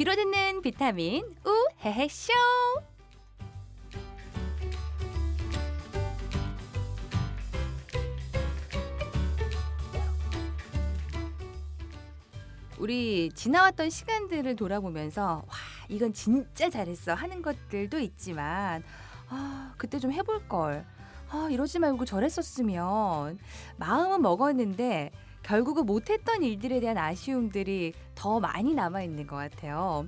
귀로 듣는 비타민 우헤헤쇼. 우리 지나왔던 시간들을 돌아보면서 와 이건 진짜 잘했어 하는 것들도 있지만 아 그때 좀 해볼 걸. 아 이러지 말고 저랬었으면 마음은 먹었는데 결국은 못했던 일들에 대한 아쉬움들이 더 많이 남아 있는 것 같아요.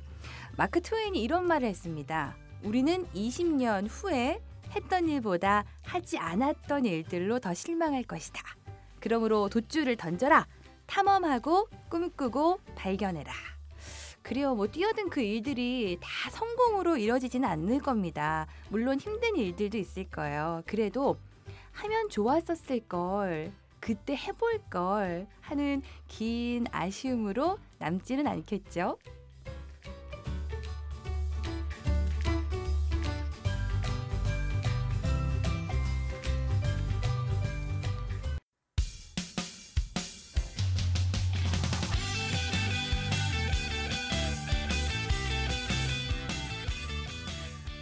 마크 트웨인이 이런 말을 했습니다. 우리는 20년 후에 했던 일보다 하지 않았던 일들로 더 실망할 것이다. 그러므로 돛줄을 던져라. 탐험하고 꿈꾸고 발견해라. 그래요. 뭐 뛰어든 그 일들이 다 성공으로 이뤄지지는 않을 겁니다. 물론 힘든 일들도 있을 거예요. 그래도 하면 좋았었을 걸. 그때 해볼 걸 하는 긴 아쉬움으로 남지는 않겠죠.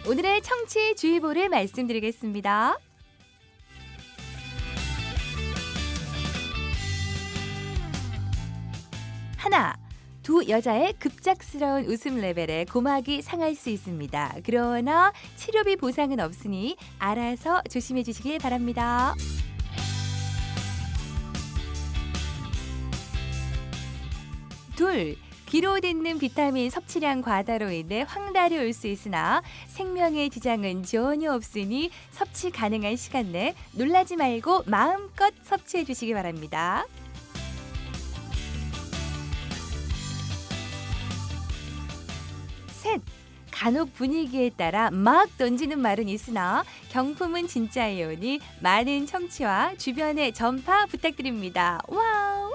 오늘의 청취 주의보를 말씀드리겠습니다. 두 여자의 급작스러운 웃음 레벨에 고막이 상할 수 있습니다. 그러나 치료비 보상은 없으니 알아서 조심해 주시길 바랍니다. 둘, 귀로 듣는 비타민 섭취량 과다로 인해 황달이 올 수 있으나 생명의 지장은 전혀 없으니 섭취 가능한 시간 내 놀라지 말고 마음껏 섭취해 주시기 바랍니다. 간혹 분위기에 따라 막 던지는 말은 있으나 경품은 진짜이오니 많은 청취와 주변의 전파 부탁드립니다. Wow!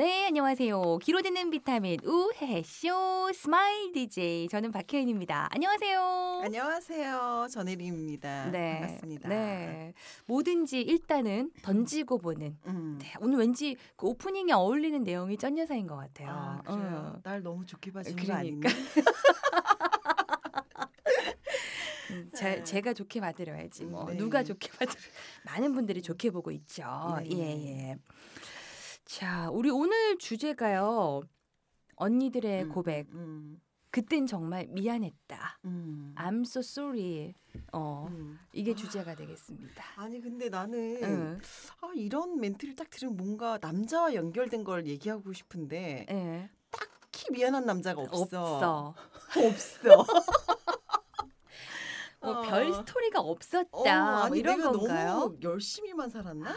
네, 안녕하세요. 귀로 듣는 비타민 우혜혜쇼 smile DJ 저는 박혜인입니다. 안녕하세요. 안녕하세요. 전혜림입니다. 네, 반갑습니다. 네, 뭐든지 일단은 던지고 보는. 음. 네, 오늘 왠지 그 오프닝에 어울리는 내용이 쩐 여사인 것 같아요. 아, 그래요. 응. 날 너무 좋게 봐주는 그러니까. 음, 제, 네. 제가 좋게 받으려야지 뭐 네. 누가 좋게 받으려 많은 분들이 좋게 보고 있죠. 네. 예 예. 자, 우리 오늘 주제가요. 언니들의 음, 고백. 음, 그땐 정말 미안했다. 음. I'm so sorry. 어, 음. 이게 주제가 되겠습니다. 아니 근데 나는 응. 아, 이런 멘트를 딱 들으면 뭔가 남자와 연결된 걸 얘기하고 싶은데 예. 딱히 미안한 남자가 없어. 없어. 없어. 뭐 어. 별 스토리가 어, 없었다. 뭐 아니 이런 내가 건가요? 너무 열심히만 살았나? 아,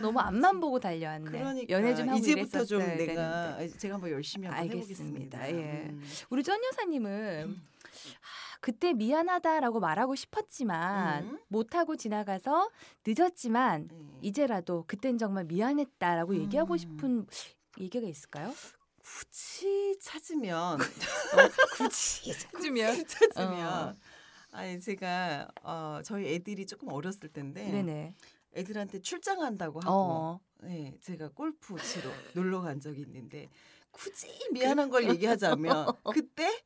너무 앞만 보고 달려왔네. 그러니까 연애 좀 하고 이제부터 좀 내가 되는데. 제가 한번 열심히 한번 알겠습니다. 해보겠습니다. 예. 음. 우리 전 여사님은 아, 그때 미안하다라고 말하고 싶었지만 음. 못하고 지나가서 늦었지만 네. 이제라도 그땐 정말 미안했다라고 얘기하고 음. 싶은 얘기가 있을까요? 굳이 찾으면 굳이 굳이 찾으면 어. 아니 제가 어 저희 애들이 조금 어렸을 때인데 네네. 애들한테 출장한다고 하고 어. 네 제가 골프 치러 놀러 간 적이 있는데 굳이 미안한 걸 얘기하자면 그때?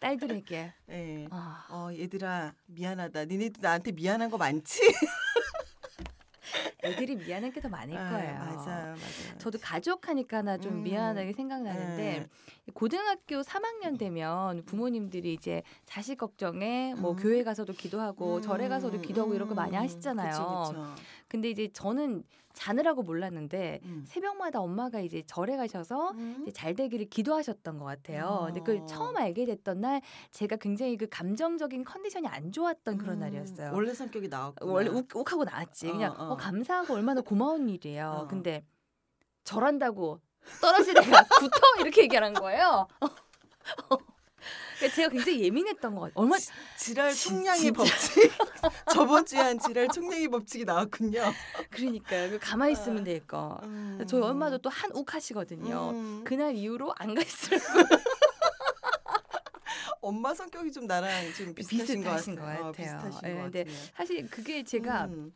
딸들에게. 네. 아, 어 얘들아 미안하다. 니네도 나한테 미안한 거 많지 애들이 미안한 게 더 많을 아, 거예요. 맞아요 맞아요 저도 가족 하니까 나 좀 음. 미안하게 생각나는데 고등학교 3학년 되면 부모님들이 이제 자식 걱정에 뭐 음. 교회 가서도 기도하고 절에 가서도 기도하고 이런 거 많이 음, 하시잖아요. 그쵸, 그쵸. 근데 이제 저는 자느라고 몰랐는데 음. 새벽마다 엄마가 이제 절에 가셔서 음. 이제 잘 되기를 기도하셨던 것 같아요. 근데 그걸 어. 처음 알게 됐던 날 제가 굉장히 그 감정적인 컨디션이 안 좋았던 그런 음, 날이었어요. 원래 성격이 나왔고 원래 욱, 욱하고 나왔지. 그냥 어, 어, 어. 감사 하고 얼마나 고마운 일이에요. 어. 근데 절한다고 떨어지다가 붙어 이렇게 얘기하는 거예요. 그러니까 제가 굉장히 예민했던 것 같아요. 얼마 지랄 진- 총량의. 법칙 저번 주에 한 지랄 총량의 법칙이 나왔군요. 그러니까 그 가만히 있으면 될 거. 음. 저희 엄마도 또 한 욱 하시거든요. 음. 그날 이후로 안 가있어요. 엄마 성격이 좀 나랑 좀 비슷하신, 비슷하신 것 것 같아요. 어, 같아요. 비슷하신 예, 것 근데 같아요. 사실 그게 제가 음.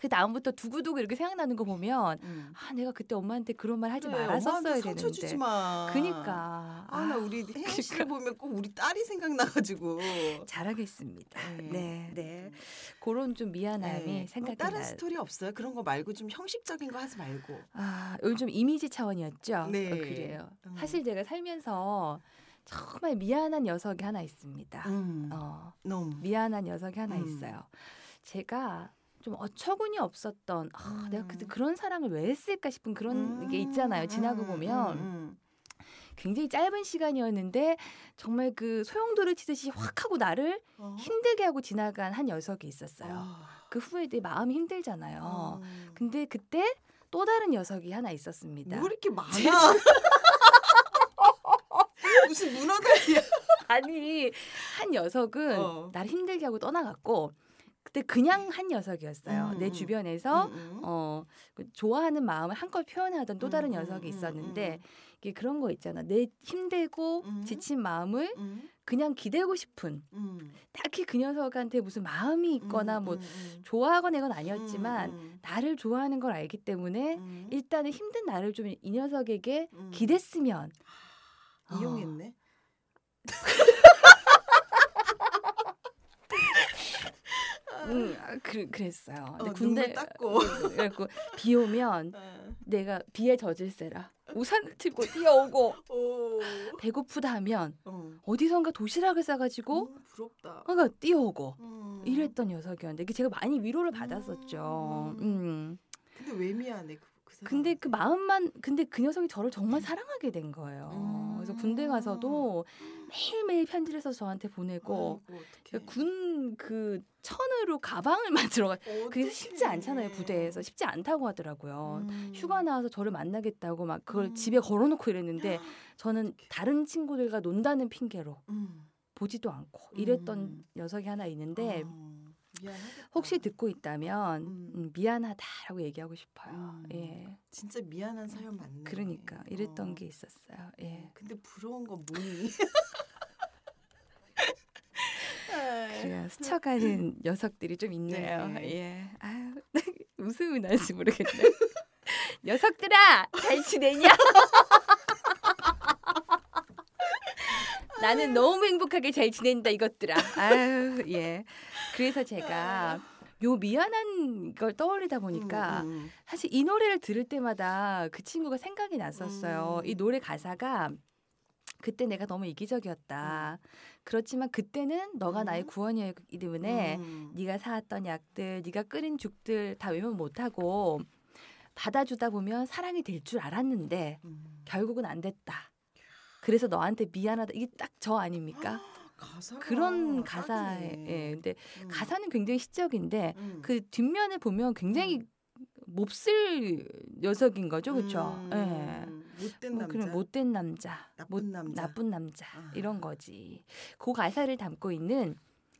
그 다음부터 두고두고 이렇게 생각나는 거 보면 음. 아 내가 그때 엄마한테 그런 말 하지 그래, 말았었어야 되는데. 주지 마. 그니까 아나 우리 혜연 씨를 보면 꼭 우리 딸이 생각나가지고. 잘하겠습니다. 네. 네, 네. 그런 좀 미안함이 네. 생각이 뭐 다른. 스토리 없어요? 그런 거 말고 좀 형식적인 거 하지 말고. 아, 요즘 이미지 차원이었죠. 네. 어, 그래요. 음. 사실 제가 살면서 정말 미안한 녀석이 하나 있습니다. 음. 어, 너무. 미안한 녀석이 하나 음. 있어요. 제가 좀 어처구니 없었던 아, 내가 그때 음. 그런 사랑을 왜 했을까 싶은 그런 음, 게 있잖아요. 지나고 음, 보면 음, 굉장히 짧은 시간이었는데 정말 그 소용돌이 치듯이 확 하고 나를 음. 어? 힘들게 하고 지나간 한 녀석이 있었어요. 아. 그 후에 내 마음이 힘들잖아요. 어. 근데 그때 또 다른 녀석이 하나 있었습니다. 뭐 이렇게 많아? 무슨 문어들이야? 아니 한 녀석은 어. 나를 힘들게 하고 떠나갔고 그때 그냥 한 녀석이었어요. 음, 내 음. 주변에서 음, 음. 어그 좋아하는 마음을 한껏 표현하던 또 다른 음, 녀석이 음, 있었는데 음, 이게 그런 거 있잖아. 내 힘들고 음. 지친 마음을 음, 그냥 기대고 싶은 음, 딱히 그 녀석한테 무슨 마음이 있거나 음, 뭐. 좋아하거나 이건 아니었지만 음, 나를 좋아하는 걸 알기 때문에 음, 일단은 힘든 나를 좀 이 녀석에게 음. 기댔으면 어. 이용했네. 음, 아, 그, 그랬어요. 어, 근데 눈물 닦고. 그래갖고 비 오면 어. 내가 비에 젖을세라 우산을 들고 뛰어오고 오. 배고프다 하면 어. 어디선가 도시락을 싸가지고 음, 부럽다. 그러니까 뛰어오고 음. 이랬던 녀석이었는데 그 제가 많이 위로를 받았었죠. 음. 음. 근데 왜 미안해 그, 그? 근데 그 마음만 근데 그 녀석이 저를 정말 사랑하게 된 거예요. 음. 그래서 군대 가서도 매일매일 편지를 써서 저한테 보내고 아이고, 어떡해. 군그 천으로 가방을 만들어가 그게. 쉽지 않잖아요 부대에서 쉽지 않다고 하더라고요. 음. 휴가 나와서 저를 만나겠다고 막 그걸 음. 집에 걸어놓고 이랬는데 저는. 다른 친구들과 논다는 핑계로 음. 보지도 않고 이랬던 음. 녀석이 하나 있는데 어, 미안하겠다. 혹시 듣고 있다면 음. 음, 미안하다라고 얘기하고 싶어요. 음. 예, 진짜 미안한 사연 맞네. 그러니까 이랬던 어. 게 있었어요. 예. 근데 부러운 건 뭐니? 그래요. 스쳐가는 녀석들이 좀 있네요. 네. 예. 아유, 웃음이 나지 모르겠네. 녀석들아, 잘 지내냐? 나는 너무 행복하게 잘 지낸다 이것들아. 아유, 예. 그래서 제가 요 미안한 걸 떠올리다 보니까 음, 음, 사실 이 노래를 들을 때마다 그 친구가 생각이 났었어요. 음. 이 노래 가사가 그때 내가 너무 이기적이었다. 그렇지만 그때는 너가 나의 음. 구원이었기 때문에 음. 네가 사왔던 약들, 네가 끓인 죽들 다 외면 못하고 받아주다 보면 사랑이 될 줄 알았는데 음. 결국은 안 됐다. 그래서 너한테 미안하다. 이게 딱 저 아닙니까? 가사가 그런 가사에. 예. 근데 음. 가사는 굉장히 시적인데 음. 그 뒷면을 보면 굉장히 몹쓸 녀석인 거죠, 그렇죠? 음. 예. 못된 뭐 남자. 그런 못된 남자, 나쁜 못, 남자. 나쁜 남자 아. 이런 거지. 그 가사를 담고 있는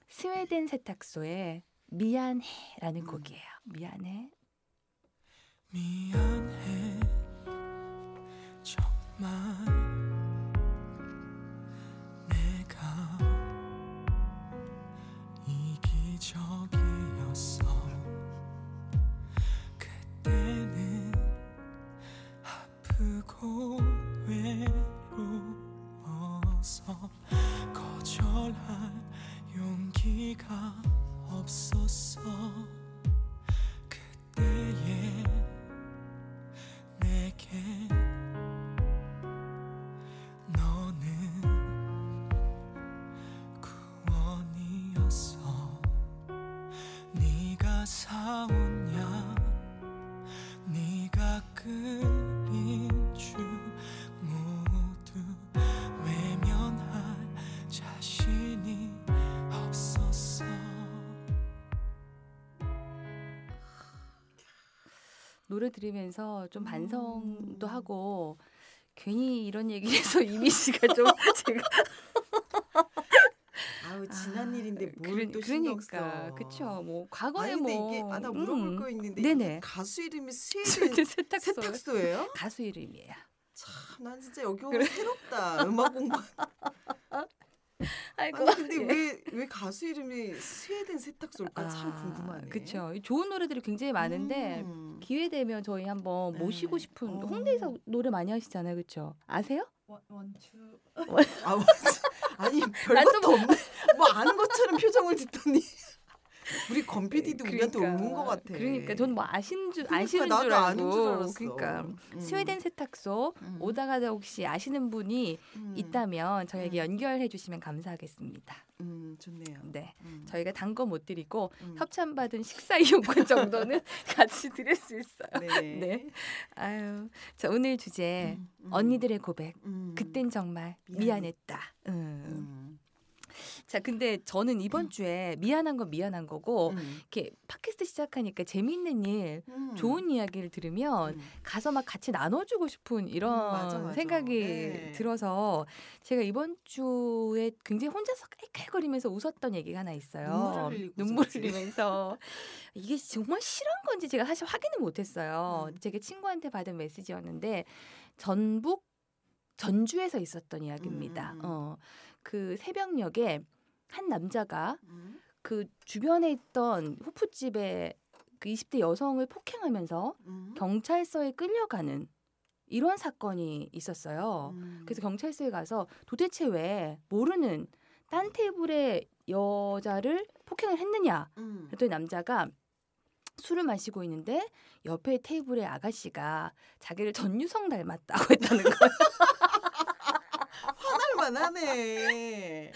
스웨덴 세탁소의 미안해라는 음. 곡이에요. 미안해. 미안해 정말 외로워서 거절할 용기가 없었어 노래 들으면서 좀 반성도 음. 하고 괜히 이런 얘기를 해서 이미지가 좀 제가 아우 지난 아, 일인데 뭘 그러- 또 신경 그러니까 써. 그쵸 뭐 과거에 아니 뭐 이게 아 나 물어볼 음, 거 있는데 네네. 가수 이름이 스웨덴 세탁소 세탁소예요? 가수 이름이에요. 참, 난 진짜 여기 오면 그래. 새롭다. 음악 공부. 아이고. 아니 근데 예. 왜왜 가수 이름이 스웨덴 세탁소일까 참 궁금하네. 그렇죠. 좋은 노래들이 굉장히 많은데 음. 기회 되면 저희 한번 네. 모시고 싶은 어. 홍대에서 노래 많이 하시잖아요, 그렇죠? 아세요? 원, 원추 아, 아니 난 별것도 좀- 없네. 뭐 아는 것처럼 표정을 짓더니 우리 우리한테 그러니까. 오는 것 같아. 그러니까 전뭐 아시는 줄 그러니까 아시는 줄 알고. 줄 알았어. 그러니까 음. 스웨덴 세탁소 음. 오다 가다 혹시 아시는 분이 음. 있다면 저에게 음. 연결해 주시면 감사하겠습니다. 음 좋네요. 네. 음. 저희가 단 거 못 드리고 음. 협찬 받은 식사 이용권 정도는 같이 드릴 수 있어요. 네. 네. 아유. 자, 오늘 주제. 언니들의 고백. 음. 그땐 정말. 미안했다. 음. 음. 자, 근데 저는 이번 주에 미안한 건 미안한 거고 음. 이렇게 팟캐스트 시작하니까 재미있는 일, 음. 좋은 이야기를 들으면 음. 가서 막 같이 나눠주고 싶은 이런 음, 맞아, 맞아. 생각이 네. 들어서 제가 이번 주에 굉장히 혼자서 깔깔거리면서 웃었던 얘기가 하나 있어요. 웃었지. 흘리면서 이게 정말 실한 건지 제가 사실 확인을 못했어요. 음. 제가 친구한테 받은 메시지였는데 전북 전주에서 있었던 이야기입니다. 음, 음. 어, 그 새벽녘에 한 남자가 음. 그 주변에 있던 호프집에 그 20대 여성을 폭행하면서 음. 경찰서에 끌려가는 이런 사건이 있었어요. 음. 그래서 경찰서에 가서 도대체 왜 모르는 딴 테이블의 여자를 폭행을 했느냐 음. 그랬더니 남자가 술을 마시고 있는데 옆에 테이블의 아가씨가 자기를 전유성 닮았다고 했다는 거예요. 하네.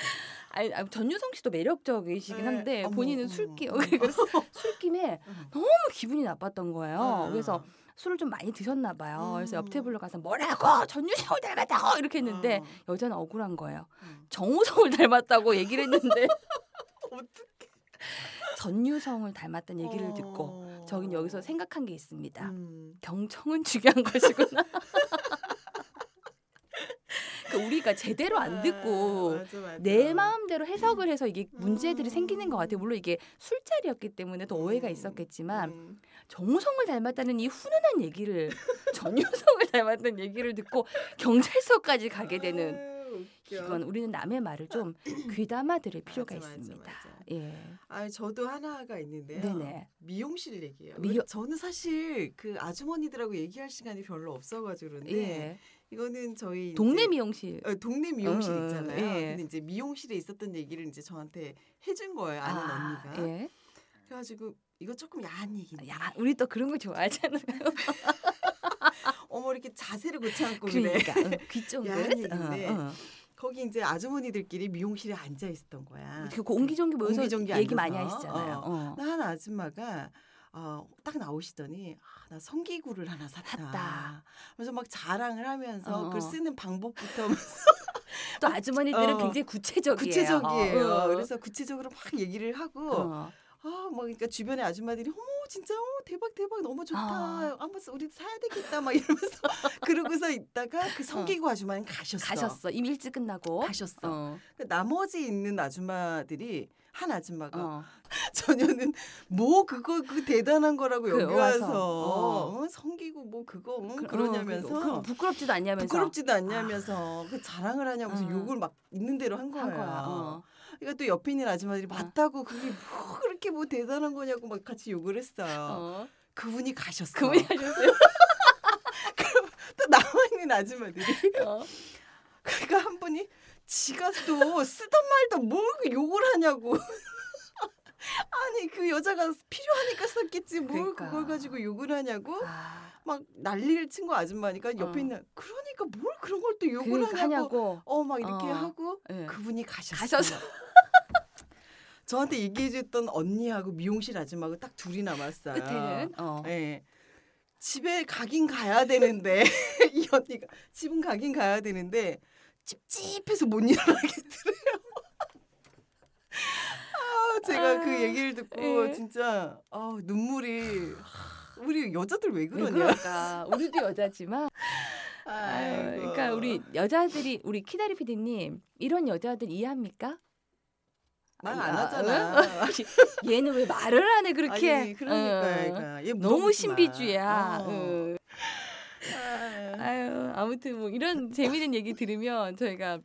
아니, 아니, 전유성 씨도 매력적이시긴 네. 한데 어머, 본인은 술기. 그래서 술김에 음. 너무 기분이 나빴던 거예요. 어. 그래서 술을 좀 많이 드셨나 봐요. 그래서 옆 음. 테이블로 가서 뭐라고 전유성을 닮았다고 이렇게 했는데 어. 여자는 억울한 거예요. 음. 정우성을 닮았다고 얘기를 했는데 어떡해. 전유성을 닮았다는 얘기를 듣고 어. 저긴 여기서 생각한 게 있습니다. 음. 경청은 중요한 것이구나. 그러니까 우리가 제대로 안 듣고 아, 맞아, 맞아. 내 마음대로 해석을 해서 이게 문제들이 음. 생기는 것 같아요. 물론 이게 술자리였기 때문에 더 오해가 음. 있었겠지만 음. 정우성을 닮았다는 이 훈훈한 얘기를 전유성을 닮았다는 얘기를 듣고 경찰서까지 가게 되는 웃겨. 이건 우리는 남의 말을 좀 귀담아 들을 필요가 맞아, 맞아, 있습니다. 맞아. 예. 아, 저도 하나가 있는데요. 네네. 미용실 얘기예요. 미용- 저는 사실 그 아주머니들하고 얘기할 시간이 별로 없어가지고 그런데 예. 이거는 저희 동네 미용실. 어, 동네 미용실 음, 있잖아요. 예. 근데 이제 미용실에 있었던 얘기를 이제 저한테 해준 거예요. 아는 아, 언니가. 예. 그래가지고 이거 조금 야한 얘기인데. 야, 우리 또 그런 거 좋아하잖아요. 어머 이렇게 자세를 고쳐갖고 그래. 그러니까 응, 귀 쫑긋. 야한 얘기인데. 어, 어. 거기 이제 아주머니들끼리 미용실에 앉아 있었던 거야. 그 옹기종기 모여서 옹기종기 얘기 앉아서. 많이 하시잖아요. 어. 한 아줌마가 어, 딱 나오시더니 아, 나 성기구를 하나 샀다. 샀다. 그래서 막 자랑을 하면서 어, 어. 쓰는 방법부터 또 아주머니들은 어, 굉장히 구체적이에요. 구체적이에요. 어. 그래서 구체적으로 막 얘기를 하고 어. 아, 막 그러니까 주변에 아줌마들이 어머 진짜 어, 대박 대박 너무 좋다. 아. 한번 우리 사야 되겠다 막 이러면서 그러고서 있다가 그 성기구 아주머니는 가셨어. 가셨어. 이미 일찍 끝나고. 가셨어. 어. 그 나머지 있는 아줌마들이 한 아줌마가 어. 전혀는 뭐 그거 그 대단한 거라고 그 여기 와서. 와서 어. 어, 성기고 뭐 그거 응? 그- 그러냐면서 어, 그, 그 부끄럽지도 않냐면서 부끄럽지도 않냐면서 그 자랑을 하냐면서 어. 욕을 막 있는 대로 한 거야. 한 거야. 어. 그러니까 또 옆에 있는 아줌마들이 맞다고 그게 뭐 그렇게 뭐 대단한 거냐고 막 같이 욕을 했어요. 어. 그분이 가셨어. 그분이 하셨어요. 또 나와 있는 아줌마들이 어. 그러니까 한 분이 지가 또 쓰던 말도 뭘그 욕을 하냐고. 아니 그 여자가 필요하니까 썼겠지 뭘 그러니까. 그걸 가지고 욕을 하냐고 아, 막 난리를 친 거 아줌마니까 옆에 어. 있는 그러니까 뭘 그런 걸 또 욕을 그러니까 하냐고 하냐고. 어 막 이렇게 어. 하고 예. 그분이 가셨어. 가셔서. 저한테 얘기해 줬던 언니하고 미용실 아줌마하고 딱 둘이 남았어요. 끝에는 어. 예. 집에 가긴 가야 되는데 이 언니가 집은 가긴 가야 되는데 찝찝해서 못 일어나겠더래요. 아, 제가 그 아, 얘기를 듣고 예. 진짜 아, 눈물이 하, 우리 여자들 왜왜 그러냐? 그럴까? 우리도 여자지만 아이고. 그러니까 우리 여자들이 우리 키다리 PD님 이런 여자들 이해합니까? 말 아, 안 응? 하잖아. 얘는 왜 말을 안 해 그렇게? 아니, 그러니까, 어. 그러니까. 얘 너무. 신비주의야. 어. 응. 아유. 아무튼 뭐 이런 재미있는 얘기 들으면 저희가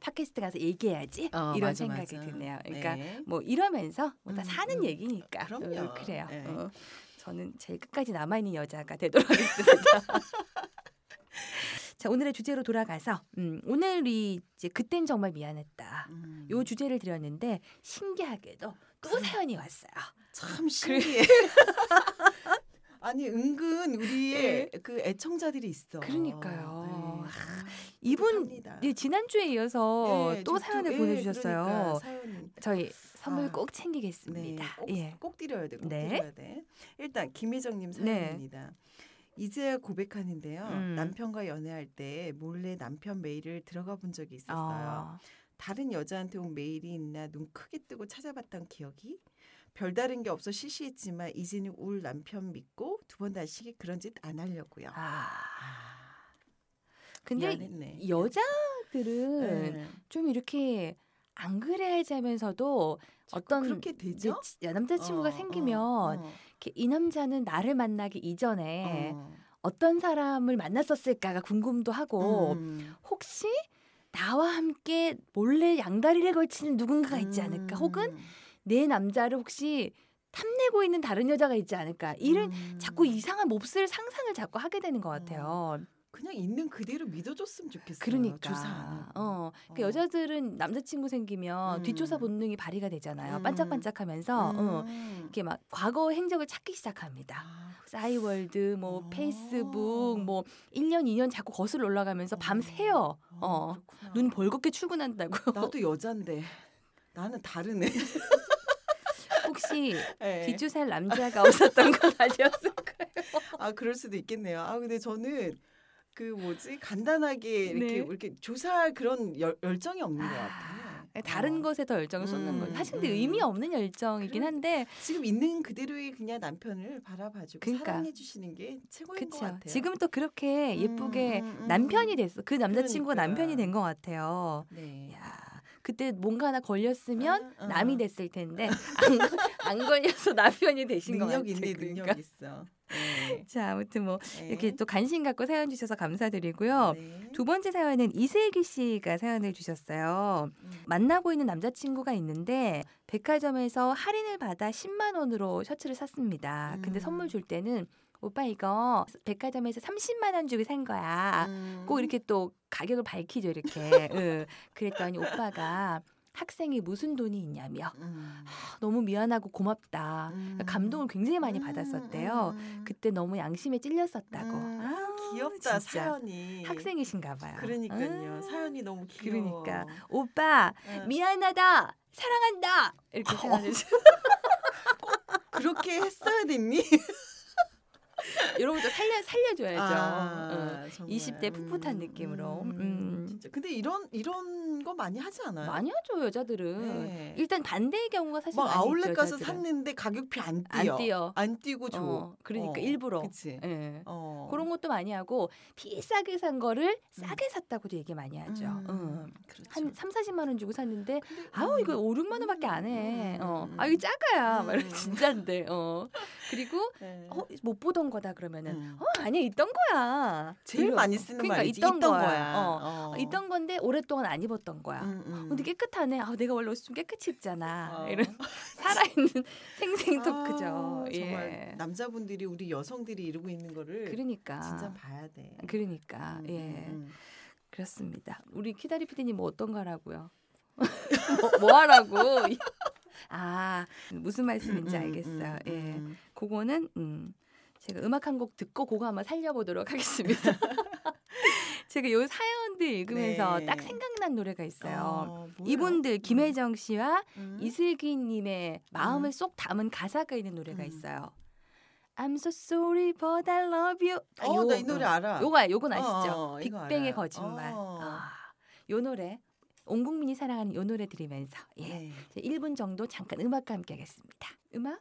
팟캐스트 가서 얘기해야지 어, 이런 맞아, 생각이 맞아. 드네요. 그러니까 네. 뭐 이러면서 뭐다 음, 사는 음. 얘기니까 그럼요. 어, 그래요. 네. 어, 저는 제일 끝까지 남아 있는 여자가 되도록 하겠습니다. 자 오늘의 주제로 돌아가서 음, 오늘이 이제 그땐 정말 미안했다. 음. 요 주제를 드렸는데 신기하게도 또 사연이 왔어요. 참 신기해. 아니 은근 우리의 그 애청자들이 있어. 그러니까요. 네. 이분 뿌듯합니다. 네, 지난주에 이어서 예, 또 저- 사연을 예, 보내주셨어요. 그러니까 사연 저희 선물 아, 꼭 네, 챙기겠습니다. 꼭, 예. 꼭 드려야 돼. 꼭 네. 드려야 돼. 일단 김혜정님 네. 사연입니다. 이제야 고백하는데요. 음. 남편과 연애할 때 몰래 남편 메일을 들어가 본 적이 있었어요. 어, 다른 여자한테 온 메일이 있나 눈 크게 뜨고 찾아봤던 기억이 별다른 게 없어 시시했지만 이제는 울 남편 믿고 두 번 다시 그런 짓 안 하려고요. 아. 아, 근데 미안했네. 여자들은 네. 좀 이렇게 안 그래야지 하면서도 어떤 그렇게 되죠? 남자친구가 어, 생기면 어, 이렇게 이 남자는 나를 만나기 이전에 어. 어떤 사람을 만났었을까가 궁금도 하고 음. 혹시 나와 함께 몰래 양다리를 걸치는 누군가가 있지 않을까? 혹은 음. 내 남자를 혹시 탐내고 있는 다른 여자가 있지 않을까? 이런 음. 자꾸 이상한 몹쓸 상상을 자꾸 하게 되는 것 같아요. 그냥 있는 그대로 믿어줬으면 좋겠어요. 그러니까 조사. 어, 그 어. 여자들은 남자친구 생기면 음. 뒷조사 본능이 발휘가 되잖아요. 음. 반짝반짝하면서 어, 음. 이렇게 막 과거 행적을 찾기 시작합니다. 아, 싸이월드, 뭐 어. 페이스북, 뭐 1년, 2년 자꾸 거슬러 올라가면서 밤 새요. 어, 그렇구나. 눈 벌겋게 출근한다고. 나도 여잔데 나는 다르네. 혹시 네. 뒷조사할 남자가 없었던 건 아니었을까요? 아 그럴 수도 있겠네요. 아 근데 저는 그 뭐지 간단하게 이렇게 네. 이렇게 조사할 그런 열, 열정이 없는 것 아, 같아요. 다른 어. 것에 더 열정을 쏟는 음, 거죠. 사실 근데 음. 의미 없는 열정이긴. 한데 지금 있는 그대로의 그냥 남편을 바라봐주고 그러니까. 사랑해 주시는 게 최고인 것 그렇죠. 같아요. 지금 또 그렇게 예쁘게 음, 음, 음, 남편이 음. 됐어. 그 남자친구가 그러니까. 남편이 된 것 같아요. 네. 야, 그때 뭔가 하나 걸렸으면 아, 아. 남이 됐을 텐데 안, 안 걸려서 남편이 되신 것 같아요. 능력 있네 그러니까. 능력 있어. 네. 자, 아무튼 뭐 네. 이렇게 또 관심 갖고 사연 주셔서 감사드리고요. 네. 두 번째 사연은 이슬기 씨가 사연을 주셨어요. 음. 만나고 있는 남자친구가 있는데 백화점에서 할인을 받아 10만 원으로 셔츠를 샀습니다. 근데 음. 선물 줄 때는 오빠 이거 백화점에서 30만 원 주고 산 거야. 음. 꼭 이렇게 또 가격을 밝히죠 이렇게. 응. 그랬더니 오빠가 학생이 무슨 돈이 있냐며 음. 아, 너무 미안하고 고맙다. 음. 감동을 굉장히 많이 음, 받았었대요. 음. 그때 너무 양심에 찔렸었다고. 음, 아, 귀엽다 진짜. 사연이. 학생이신가 봐요. 그러니까요. 아, 사연이 너무 귀여워. 그러니까 오빠 응. 미안하다 사랑한다 이렇게 사연을 주- 그렇게 했어야 됐니? 이런 것도 살려 살려줘야죠. 응. 아, 정말. 20대 풋풋한 느낌으로. 음, 음. 진짜. 근데 이런 이런 거 많이 하지 않아요? 많이 하죠 여자들은. 네. 일단 반대의 경우가 사실 막 많이 아울렛 있죠, 가서 여자들은. 샀는데 가격표 안안 뛰어. 뛰어. 안 뛰고 줘. 어, 그러니까 어, 일부러. 그치. 예. 어. 그런 것도 많이 하고 비싸게 산 거를 싸게 샀다고도 얘기 많이 하죠. 음, 응. 그렇죠. 한 3, 40만 원 주고 샀는데 아우 음, 이거 5, 6만 원밖에 안 해. 음, 어. 음, 아 이거 작아야. 막 음. 이러면 진짜인데. 어. 그리고 네. 어, 못 보던 거다 그러면은 음. 어, 아니야 있던 거야. 제일 많이 쓰는 그러니까 말이지. 있던 있던, 거야. 거야. 어. 어. 있던 건데 오랫동안 안 입었던 거야. 음, 음. 근데 깨끗하네. 아, 내가 원래 옷이 좀 깨끗이 입잖아. 어. 이런 살아있는 생생 아, 토크죠. 정말 예. 남자분들이 우리 여성들이 이러고 있는 거를 그러니까. 진짜 봐야 돼. 그러니까 음, 예 음, 음. 그렇습니다. 우리 키다리 피디님 뭐 어떤 거라고요? 뭐, 뭐 하라고? 아 무슨 말씀인지 음, 알겠어요. 음, 예, 음. 그거는 음, 제가 음악 한 곡 듣고 그거 한번 살려보도록 하겠습니다. 제가 요 사연 들 읽으면서 네. 딱 생각난 노래가 있어요. 어? 이분들 김혜정 씨와 음. 이슬기 님의 마음을 음. 쏙 담은 가사가 있는 노래가 음. 있어요. I'm so sorry but I love you. 아, 어, 요- 나이 노래 알아. 요거 요건 아시죠? 어, 어, 빅뱅의. 거짓말. 어. 아, 요 노래 온 국민이 사랑하는 요 노래 들으면서 예. 네. 이제 1분 정도 잠깐 음악과 함께 하겠습니다. 음악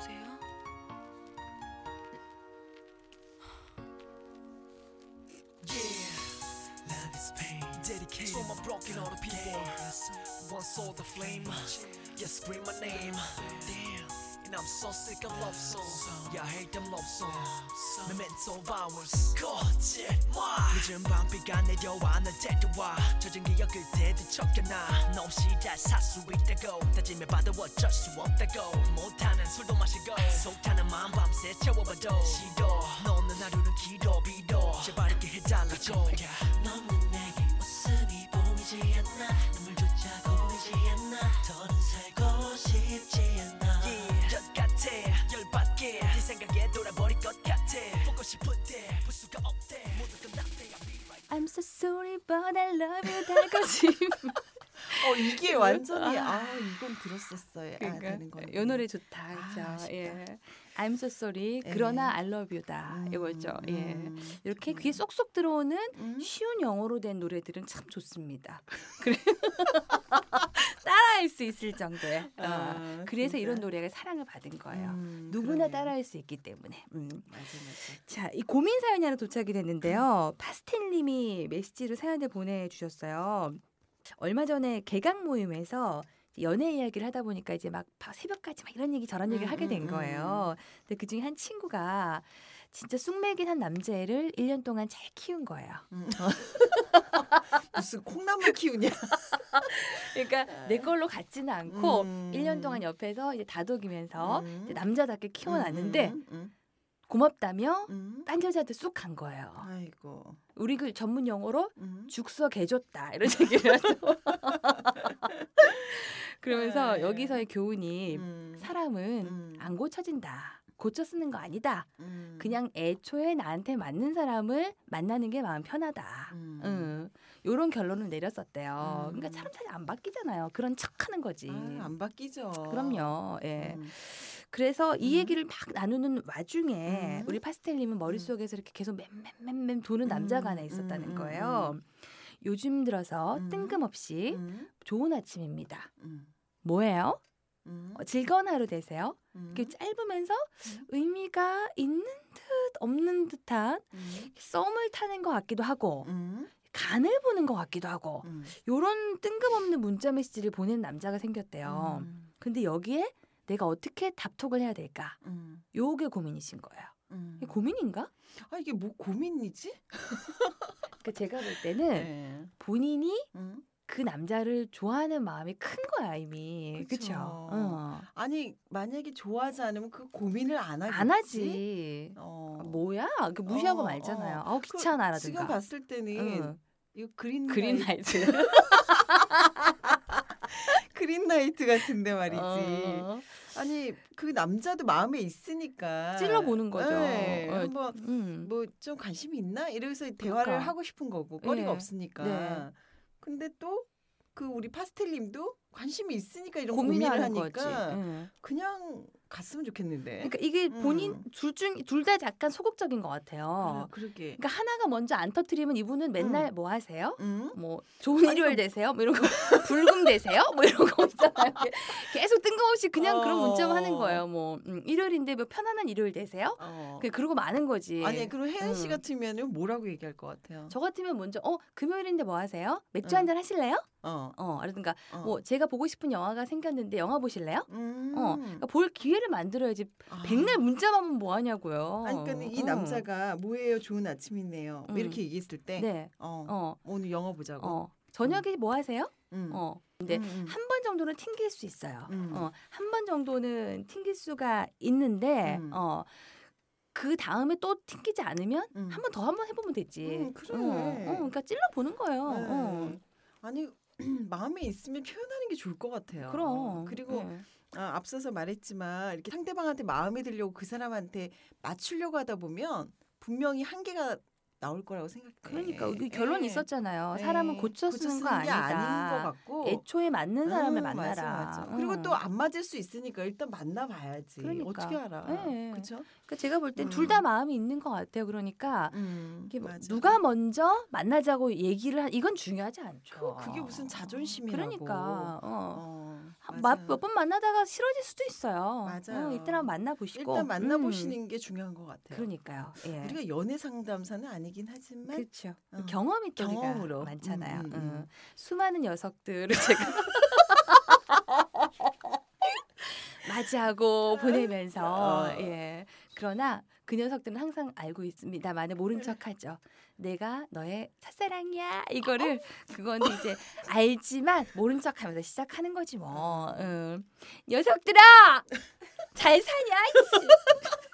여보세요? Love is pain dedicated to my broken hearted people one saw the flame. Yeah, scream my name. Damn. And I'm so sick of love songs. Yeah, I hate them love songs. Memento hours. 거짓말. 늦은 밤비가 내려와 널 데려와. 젖은 기억을 되뒤척여놔. 너 없이 잘살수 있다고. 다짐해 봐도 어쩔 수 없다고. 못하는 술도 마시고. 속타는 마음 밤새 채워봐도. 시도. 너 없는 하루는 길어 빌어. 제발 이렇게 해달라고. 너 but I love you 달거짐. 어 이게 완전히 아 이건 들었었어야 되는 거. 이 노래 좋다, 그렇죠? 아쉽다. 예. I'm so sorry. 예. 그러나 I love you다. 이거죠. 예. 음. 이렇게 귀에 쏙쏙 들어오는 음. 쉬운 영어로 된 노래들은 참 좋습니다. 그래 따라할 수 있을 정도의. 어, 아, 그래서 진짜? 이런 노래가 사랑을 받은 거예요. 음, 누구나 그러네요. 따라할 수 있기 때문에. 음. 맞아 맞아. 자, 이 고민 사연이 하나 도착이 됐는데요. 파스텔님이 메시지로 사연을 보내주셨어요. 얼마 전에 개강 모임에서 연애 이야기를 하다 보니까 이제 막 바- 새벽까지 막 이런 얘기 저런 얘기를 음, 하게 된 음, 거예요. 근데 그 중에 한 친구가 진짜 쑥맥인 한 남자애를 1년 동안 잘 키운 거예요. 음. 무슨 콩나물 키우냐? 그러니까 내 걸로 같지는 않고 음. 1년 동안 옆에서 이제 다독이면서 음. 이제 남자답게 키워놨는데 음, 음, 고맙다며 음. 딴 여자한테 쑥 간 거예요. 아이고. 우리 그 전문 용어로 음. 죽서 개줬다 이런 얘기를 하죠. 그러면서 네. 여기서의 교훈이 음. 사람은 음. 안 고쳐진다. 고쳐 쓰는 거 아니다. 음. 그냥 애초에 나한테 맞는 사람을 만나는 게 마음 편하다. 음. 응. 요런 결론을 내렸었대요. 음. 그러니까 사람 잘안 바뀌잖아요. 그런 척하는 거지. 아, 안 바뀌죠. 그럼요. 예. 음. 그래서 이 음. 얘기를 막 나누는 와중에 음. 우리 파스텔님은 머릿속에서 이렇게 계속 맴맴맴맴 도는 남자가 하나 있었다는 음, 음, 거예요. 요즘 들어서 음. 뜬금없이 음. 좋은 아침입니다. 음. 뭐예요? 음. 어, 즐거운 하루 되세요. 음. 이렇게 짧으면서 음. 의미가 있는 듯 없는 듯한 음. 썸을 타는 것 같기도 하고 음. 간을 보는 것 같기도 하고 음. 요런 뜬금없는 문자 메시지를 보낸 남자가 생겼대요. 음. 근데 여기에 내가 어떻게 답톡을 해야 될까? 음. 요게 고민이신 거예요. 음. 이게 고민인가? 아 이게 뭐 고민이지? 그러니까 제가 볼 때는 네. 본인이 음. 그 남자를 좋아하는 마음이 큰 거야 이미. 그쵸. 그렇죠. 어. 아니 만약에 좋아하지 않으면 그 고민을 안 하겠지. 안 하지. 어. 아, 뭐야? 그 무시하고 어, 말잖아요. 어. 아우 그 귀찮아라든가. 지금 봤을 때는 응. 이거 green green light. Green light 같은데 말이지. 어. 아니 그 남자도 마음에 있으니까 찔러 보는 거죠. 네, 어, 한번 음. 뭐좀 관심이 있나 이러면서 대화를 그러니까. 하고 싶은 거고 거리가 예. 없으니까. 네. 근데 또 그 우리 파스텔님도 관심이 있으니까 이런 고민을 하니까 거지. 응. 그냥 갔으면 좋겠는데. 그러니까 이게 본인 음. 둘중 둘 다 약간 소극적인 것 같아요. 아, 그러게. 그러니까 하나가 먼저 안 터트리면 이분은 맨날 뭐 하세요? 응? 뭐 좋은 아니, 일요일 그- 되세요? 뭐 이런 거 불금 되세요? 뭐 이런 거 있잖아요. 계속 뜬금없이 그냥 그런 어. 문자만 하는 거예요. 뭐 음, 일요일인데 뭐 편안한 일요일 되세요? 어. 그 그러고 마는 거지. 아니 그럼 혜연 씨 응. 같으면은 뭐라고 얘기할 것 같아요? 저 같으면 먼저 어 금요일인데 뭐 하세요? 맥주 응. 한잔 하실래요? 어. 어, 그러든가 어. 뭐 제가 보고 싶은 영화가 생겼는데 영화 보실래요? 음. 어, 그러니까 볼 기회를 만들어야지. 아. 백날 문자만 하면 뭐 하냐고요. 아니 그러니까 이 어. 남자가 뭐예요? 좋은 아침이네요. 뭐 음. 이렇게 얘기했을 때 네, 어, 어, 오늘 영화 보자고. 어, 저녁에 뭐 하세요? 음. 어, 근데 음, 음. 한번 정도는 튕길 수 있어요. 음. 어, 한 번 정도는 튕길 수가 있는데, 음. 어, 그 다음에 또 튕기지 않으면 음. 한번 더 한 번 해보면 되지. 음, 그래. 어, 어, 그러니까 찔러 보는 거예요. 네. 어. 아니 마음에 있으면 표현하는 게 좋을 것 같아요. 그럼. 그리고 네. 아, 앞서서 말했지만 이렇게 상대방한테 마음에 들려고 그 사람한테 맞추려고 하다 보면 분명히 한계가 나올 거라고 생각해. 그러니까 여기 결론이 예. 있었잖아요. 네. 사람은 고쳐 쓰는 거게 아니다. 아닌 것 같고. 애초에 맞는 사람을 음, 만나라. 맞아, 맞아. 그리고 음. 또안 맞을 수 있으니까 일단 만나봐야지. 그러니까. 어떻게 알아? 네. 그렇죠? 그러니까 제가 볼땐 음. 둘다 마음이 있는 것 같아요. 그러니까 음, 이게 뭐 맞아. 누가 먼저 만나자고 얘기를 한 이건 중요하지 않죠. 그, 그게 무슨 자존심이라고. 그러니까 어. 어, 몇 번 만나다가 싫어질 수도 있어요. 어, 맞아요. 어, 일단 만나 보시고 일단 만나 보시는 음. 게 중요한 것 같아요. 그러니까요. 예. 우리가 연애 상담사는 아니긴 하지만 그렇죠. 어. 경험이 또 경험으로 많잖아요. 음, 음, 음. 어. 수많은 녀석들을 제가 맞이하고 어. 보내면서 어. 예. 그러나 그 녀석들은 항상 알고 있습니다만은 모른 척하죠. 내가 너의 첫사랑이야 이거를 그건 이제 알지만 모른 척하면서 시작하는 거지 뭐. 응. 녀석들아 잘 사냐?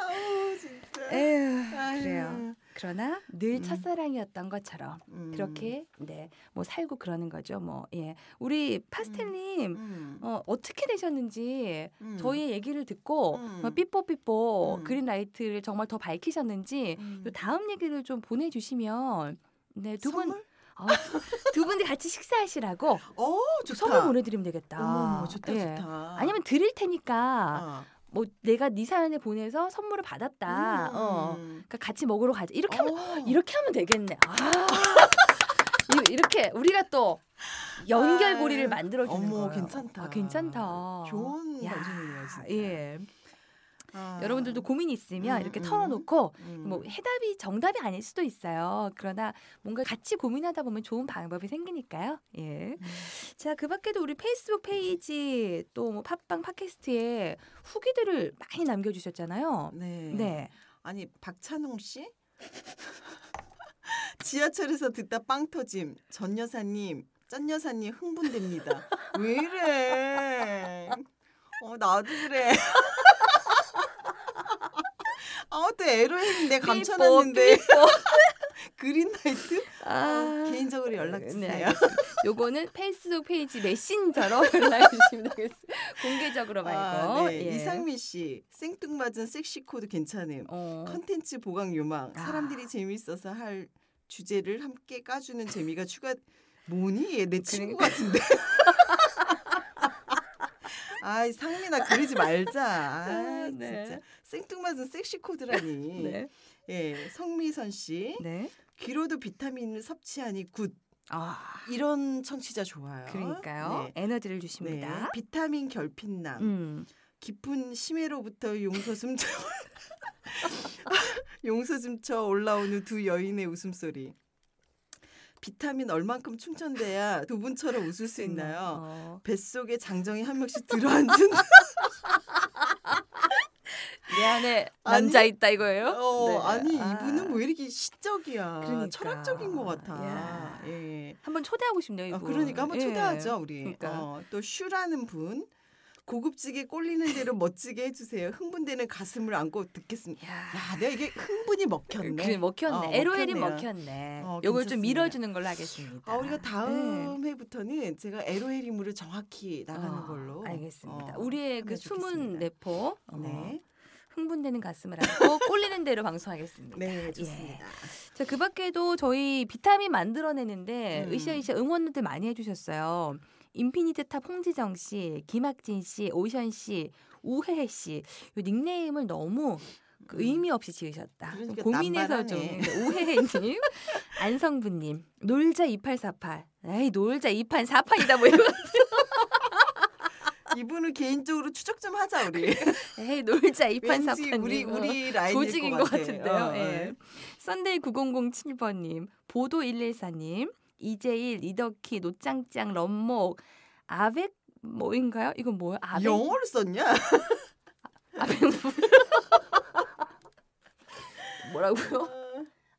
아우 진짜. 에휴, 아유. 그래요. 그러나 늘 음. 첫사랑이었던 것처럼 음. 그렇게 네 뭐 살고 그러는 거죠. 뭐 예. 우리 파스텔님 음. 어, 어떻게 되셨는지 음. 저희의 얘기를 듣고 음. 뭐 삐뽀삐뽀 음. 그린라이트를 정말 더 밝히셨는지 음. 요 다음 얘기를 좀 보내주시면 네두분 선물? 두 분이 같이 식사하시라고 어 좋다. 선물 보내드리면 되겠다. 어머, 좋다 예. 좋다. 아니면 드릴 테니까 어. 뭐 내가 네 사연에 보내서 선물을 받았다. 음. 어. 그러니까 같이 먹으러 가자. 이렇게 하면 어. 이렇게 하면 되겠네. 아. 이- 이렇게 우리가 또 연결고리를 아유, 만들어 주는 어머, 거예요. 괜찮다. 아, 괜찮다. 좋은 야, 방송이네요, 진짜. 예. 아. 여러분들도 고민이 있으면 음, 이렇게 음. 털어놓고 음. 뭐 해답이 정답이 아닐 수도 있어요. 그러나 뭔가 같이 고민하다 보면 좋은 방법이 생기니까요. 예. 음. 자, 그 밖에도 우리 페이스북 페이지 또 뭐 팟빵 팟캐스트에 후기들을 많이 남겨주셨잖아요. 네. 네. 아니 박찬웅 씨 지하철에서 듣다 빵 터짐 전 여사님 짠 여사님 흥분됩니다. 왜 이래? 어 나도 그래. 에로헬 내 감춰놨는데 그린라이트 아, 어, 개인적으로 연락 주세요. 네. 요거는 페이스북 페이지 메신저로 연락 주시면 되겠습니다. 공개적으로 말고. 아, 네. 예. 이상미 씨 생뚱맞은 섹시 코드 괜찮음. 어. 컨텐츠 보강 요망 아. 사람들이 재밌어서 할 주제를 함께 까주는 재미가 추가 뭐니 얘내 친구 그러니까. 같은데 아이 상민아 그러지 말자 아 네. 진짜 생뚱맞은 섹시 코드라니 네. 예 성미선 씨 네. 귀로도 비타민을 섭취하니 good 아, 이런 청취자 좋아요 그러니까요. 네. 에너지를 네. 주십니다. 비타민 결핍남 음. 깊은 심해로부터 용솟음쳐 용솟음쳐 올라오는 두 여인의 웃음소리. 비타민 얼만큼 충전돼야 두 분처럼 웃을 수 있나요? 어. 뱃속에 장정이 한 명씩 들어앉은 내 안에 아니, 남자 있다 이거예요? 어, 네. 아니 아. 이분은 왜 이렇게 시적이야 그러니까. 철학적인 것 같아 야. 예. 한번 초대하고 싶네요, 아, 이분. 그러니까 한번 예. 초대하죠 우리 그러니까. 어, 또 슈라는 분 고급지게 꼴리는 대로 멋지게 해주세요 흥분되는 가슴을 안고 듣겠습니다 야, 야, 내가 이게 흥분이 먹혔네. 그래 먹혔네. 어, 에로엘이. 먹혔네. 어, 요걸 좀 괜찮습니다. 밀어주는 걸로 하겠습니다. 아, 우리가 네. 다음 회부터는 제가 에로헬 임무를 정확히 나가는 어, 걸로. 알겠습니다. 어, 우리의 그 숨은. 내포 어, 네, 흥분되는 가슴을 안고 꼴리는 대로 방송하겠습니다. 네, 좋습니다. 자, 그 밖에도 저희 비타민 만들어내는데 음. 으쌰으쌰 응원들 많이 해주셨어요. 인피니트 탑 홍지정 씨, 김학진 씨, 오션 씨, 우혜혜 씨. 요 닉네임을 너무 그 음. 의미 없이 지으셨다. 좀 그러니까 고민해서 좀. 네, 우혜혜님, 안성부님, 놀자 2848. 에이 놀자 2848이다 뭐 이거. 이분은 개인적으로 추적 좀 하자 우리. 에이 놀자 왠지 2848님. 우리 우리 라인일 조직인 것, 것. 같은데요. 어, 예. 썬데이 9007번님, 보도 114님, 이재일, 이덕희, 노짱짱, 럼목, avec 뭐인가요? 이건 뭐예요? avec 영어를 썼냐? avec 뭐- 뭐라고요?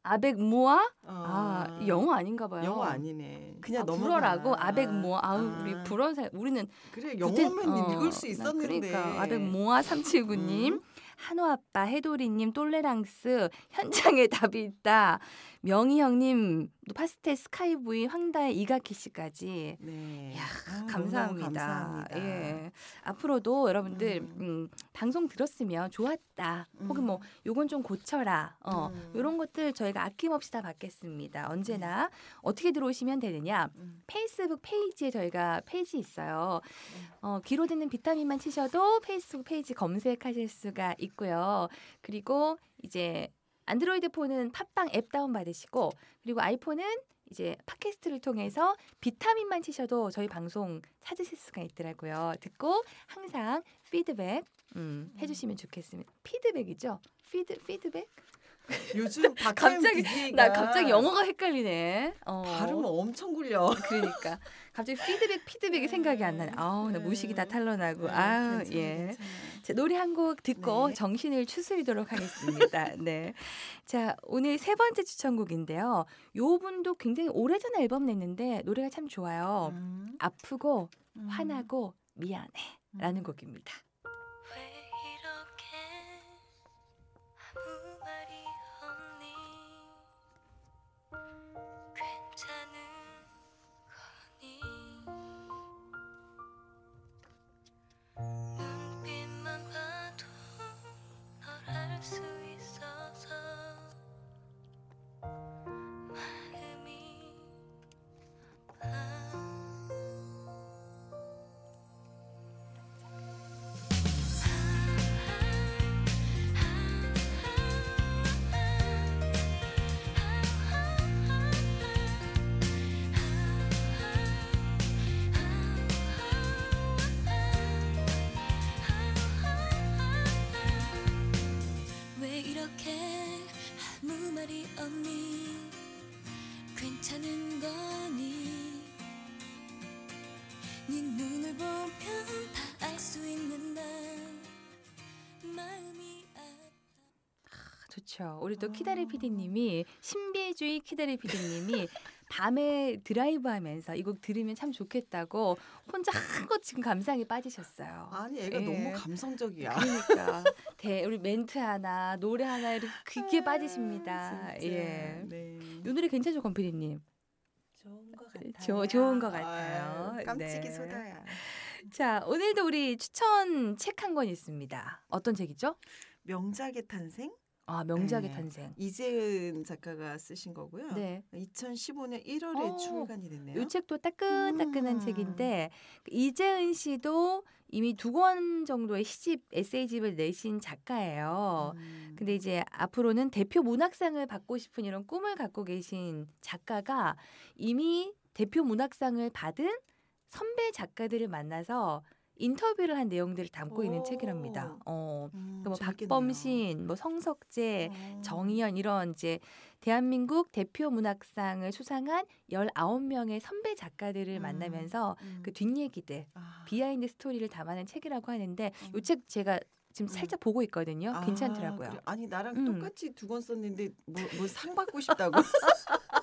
avec moi? 아 영어 아닌가 봐요. 영어 아니네. 그냥 아, 넘어가. 불어라고 아벡 모아. 아우 아. 우리 불어 살 우리는 그래 영어만 어, 읽을 수나 있었는데. 그러니까 아벡 모아 379님, 음. 한호 아빠, 해돌이님, 똘레랑스, 현장에 답이 있다. 명희 형님, 파스텔 스카이브이, 황다의 이가키 씨까지. 네. 이야, 아, 감사합니다. 감사합니다. 예. 앞으로도 여러분들 음. 음, 방송 들었으면 좋았다. 혹은 음. 뭐 요건 좀 고쳐라. 어, 음. 요런 것들 저희가 아낌없이 다 받겠습니다. 언제나 어떻게 들어오시면 되느냐? 음. 페이스북 페이지에 저희가 페이지 있어요. 네. 어, 귀로 듣는 비타민만 치셔도 페이스북 페이지 검색하실 수가 있고요. 그리고 이제 안드로이드 폰은 팟빵 앱 다운 받으시고 그리고 아이폰은 이제 팟캐스트를 통해서 비타민만 치셔도 저희 방송 찾으실 수가 있더라고요. 듣고 항상 피드백 음, 해주시면 좋겠습니다. 피드백이죠? 피드 피드백? 요즘 박하영 갑자기 DJ가 나 갑자기 영어가 헷갈리네. 어. 발음 엄청 굴려. 그러니까 갑자기 피드백 피드백이 생각이 안 나네. 아우 나 네. 무식이 다 탈론하고 네, 아우 괜찮아요, 예. 괜찮아요. 자, 노래 한 곡 듣고 네. 정신을 추스리도록 하겠습니다. 네. 자, 오늘 세 번째 추천곡인데요. 요 분도 굉장히 오래전에 앨범 냈는데 노래가 참 좋아요. 음, 아프고 음, 화나고 미안해 라는 곡입니다. 좋죠. 우리 또 아. 키다리 PD님이 신비주의 키다리 PD님이 밤에 드라이브하면서 이 곡 들으면 참 좋겠다고 혼자 한껏 지금 감상에 빠지셨어요. 아니 애가 예. 너무 감성적이야. 그러니까 대 우리 멘트 하나 노래 하나 이렇게 크게 아, 빠지십니다. 진짜. 예. 네. 이 노래 괜찮죠, 권PD님? 좋은 것 같아요. 조- 좋은 것 같아요. 아유, 깜찍이 네. 소다야. 자, 오늘도 우리 추천 책 한 권 있습니다. 어떤 책이죠? 명작의 탄생 아, 명작의 네. 탄생. 이재은 작가가 쓰신 거고요. 네. 2015년 1월에 어, 출간이 됐네요. 이 책도 따끈따끈한 음. 책인데 이재은 씨도 이미 두 권 정도의 시집 에세이집을 내신 작가예요. 음. 근데 이제 앞으로는 대표 문학상을 받고 싶은 이런 꿈을 갖고 계신 작가가 이미 대표 문학상을 받은 선배 작가들을 만나서 인터뷰를 한 내용들을 담고 있는 오. 책이랍니다. 어, 음, 그뭐 재밌겠네요. 박범신, 뭐 성석재, 어. 정의연 이런 이제 대한민국 대표 문학상을 수상한 19명의 선배 작가들을 음. 만나면서 음. 그 뒷얘기들, 아. behind story를 담아낸 책이라고 하는데 음. 이책 제가 지금 음. 살짝 보고 있거든요. 아, 괜찮더라고요. 그래. 아니 나랑 음. 똑같이 두 권 썼는데 뭐상 받고 싶다고.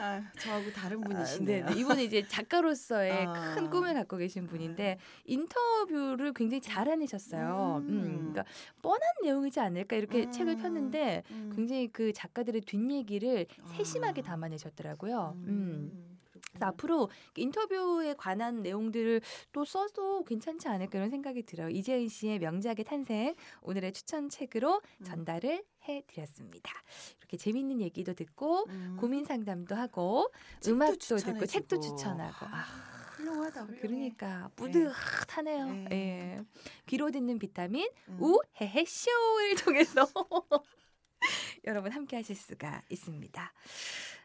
아, 저하고 다른 아, 분이시네요. 네, 네. 이분은 이제 작가로서의 아. 큰 꿈을 갖고 계신 분인데 인터뷰를 굉장히 잘 해내셨어요. 음. 음. 그러니까 뻔한 내용이지 않을까 이렇게 음. 책을 폈는데 음. 굉장히 그 작가들의 뒷얘기를 세심하게 아. 담아내셨더라고요. 음. 음. 앞으로 인터뷰에 관한 내용들을 또 써도 괜찮지 않을까 이런 생각이 들어요. 이재은 씨의 명작의 탄생 오늘의 추천 책으로 음. 전달을 해드렸습니다. 이렇게 재밌는 얘기도 듣고 음. 고민 상담도 하고 음악도. 듣고 책도 추천하고 아, 훌륭하다. 훌륭해. 그러니까 뿌듯하네요. 네. 예. 귀로 듣는 비타민 음. 우헤헤 쇼를 통해서 여러분 함께 하실 수가 있습니다.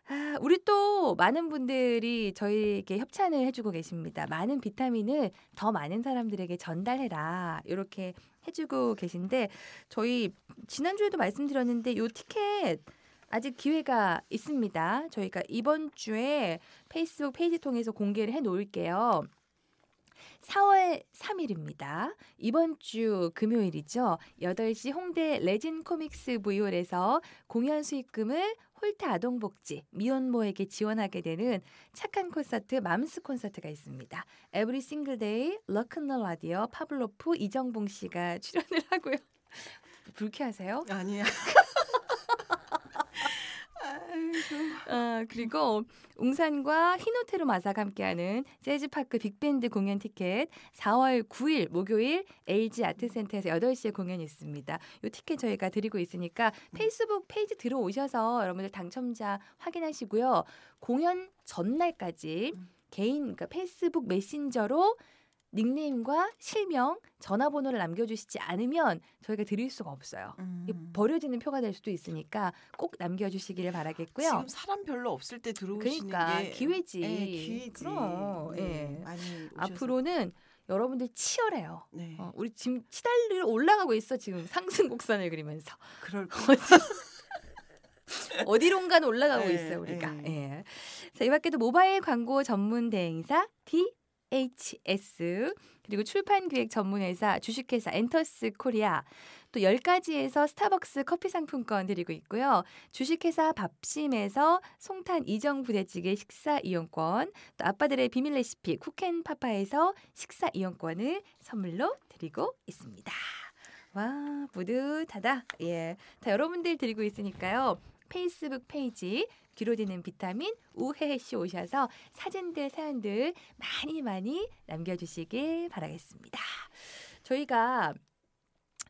아, 우리 또 많은 분들이 저희에게 협찬을 해주고 계십니다. 많은 비타민을 더 많은 사람들에게 전달해라. 이렇게 해주고 계신데 저희 지난주에도 말씀드렸는데 요 티켓 아직 기회가 있습니다. 저희가 이번 주에 페이스북 페이지 통해서 공개를 해 놓을게요. 4월 3일입니다. 이번 주 금요일이죠. 8시 홍대 레진 코믹스 브이홀에서 공연 수익금을 홀트 아동복지 미혼모에게 지원하게 되는 착한 콘서트 맘스 콘서트가 있습니다. 에브리 싱글데이 로큰롤 라디오 파블로프 이정봉 씨가 출연을 하고요. 불쾌하세요? 아니야. 어, 그리고 웅산과 흰호테루 마사가 함께하는 재즈파크 빅밴드 공연 티켓 4월 9일 목요일 LG 아트센터에서 8시에 공연이 있습니다. 이 티켓 저희가 드리고 있으니까 페이스북 페이지 들어오셔서 여러분들 당첨자 확인하시고요. 공연 전날까지 음. 개인 그러니까 페이스북 메신저로 닉네임과 실명, 전화번호를 남겨주시지 않으면 저희가 드릴 수가 없어요. 음. 버려지는 표가 될 수도 있으니까 꼭 남겨주시기를 바라겠고요. 지금 사람 별로 없을 때 들어오시는 그러니까 게 기회지. 예, 기회지. 그럼, 네, 오셔서. 앞으로는 여러분들 치열해요. 네. 어, 우리 지금 치달리로 올라가고 있어 지금 상승 곡선을 그리면서 그럴 거. 어디론가 올라가고 네, 있어요 우리가. 네. 예. 자, 이 밖에도 모바일 광고 전문 대행사 DHS 그리고 출판 기획 전문 회사 주식회사 엔터스 코리아 또 10가지에서 스타벅스 커피 상품권 드리고 있고요. 주식회사 밥심에서 송탄 이정 부대찌개 식사 이용권, 또 아빠들의 비밀 레시피 쿠켄파파에서 식사 이용권을 선물로 드리고 있습니다. 와, 뿌듯하다. 예. 다 여러분들 드리고 있으니까요. 페이스북 페이지 귀로 드는 비타민 우혜혜 씨 오셔서 사진들 사연들 많이 많이 남겨주시길 바라겠습니다. 저희가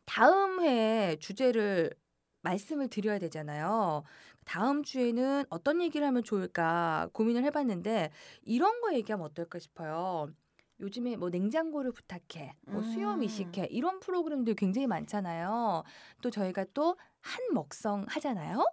다음 회 주제를 말씀을 드려야 되잖아요. 다음 주에는 어떤 얘기를 하면 좋을까 고민을 해봤는데 이런 거 얘기하면 어떨까 싶어요. 요즘에 뭐 냉장고를 부탁해, 뭐 수염 음. 이식해 이런 프로그램들 굉장히 많잖아요. 또 저희가 또 한 먹성 하잖아요.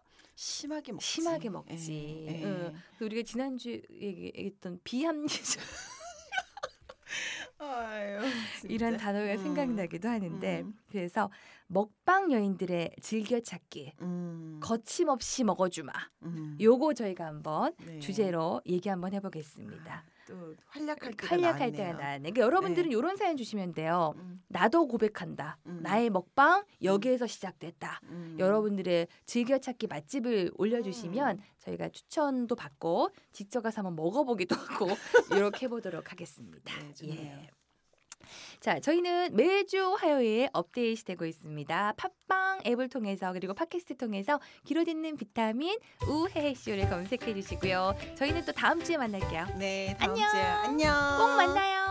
심하게 먹지. 심하게 먹지. 예, 예. 응. 그래서 우리가 지난주 얘기했던 비함기적 아유, 이런. 단어가 음. 생각나기도 하는데 음. 그래서 먹방 여인들의 즐겨찾기 음. 거침없이 먹어주마. 음. 요거 저희가 한번 네. 주제로 얘기 한번 해보겠습니다. 또 활약할 때가 활약할 나왔네요. 때가 나네. 그러니까 여러분들은 이런 사연 주시면 돼요. 음, 나도 고백한다. 음. 나의 먹방 여기에서 시작됐다. 음. 여러분들의 즐겨찾기 맛집을 올려주시면 음. 저희가 추천도 받고 직접 가서 한번 먹어보기도 하고 이렇게 해보도록 하겠습니다. 네. 예. 자, 저희는 매주 화요일 업데이트 되고 있습니다. 팟빵 앱을 통해서 그리고 팟캐스트 통해서 귀로 듣는 비타민 우헤쇼를 검색해 주시고요. 저희는 또 다음 주에 만날게요. 네, 다음 안녕. 주에 안녕. 꼭 만나요.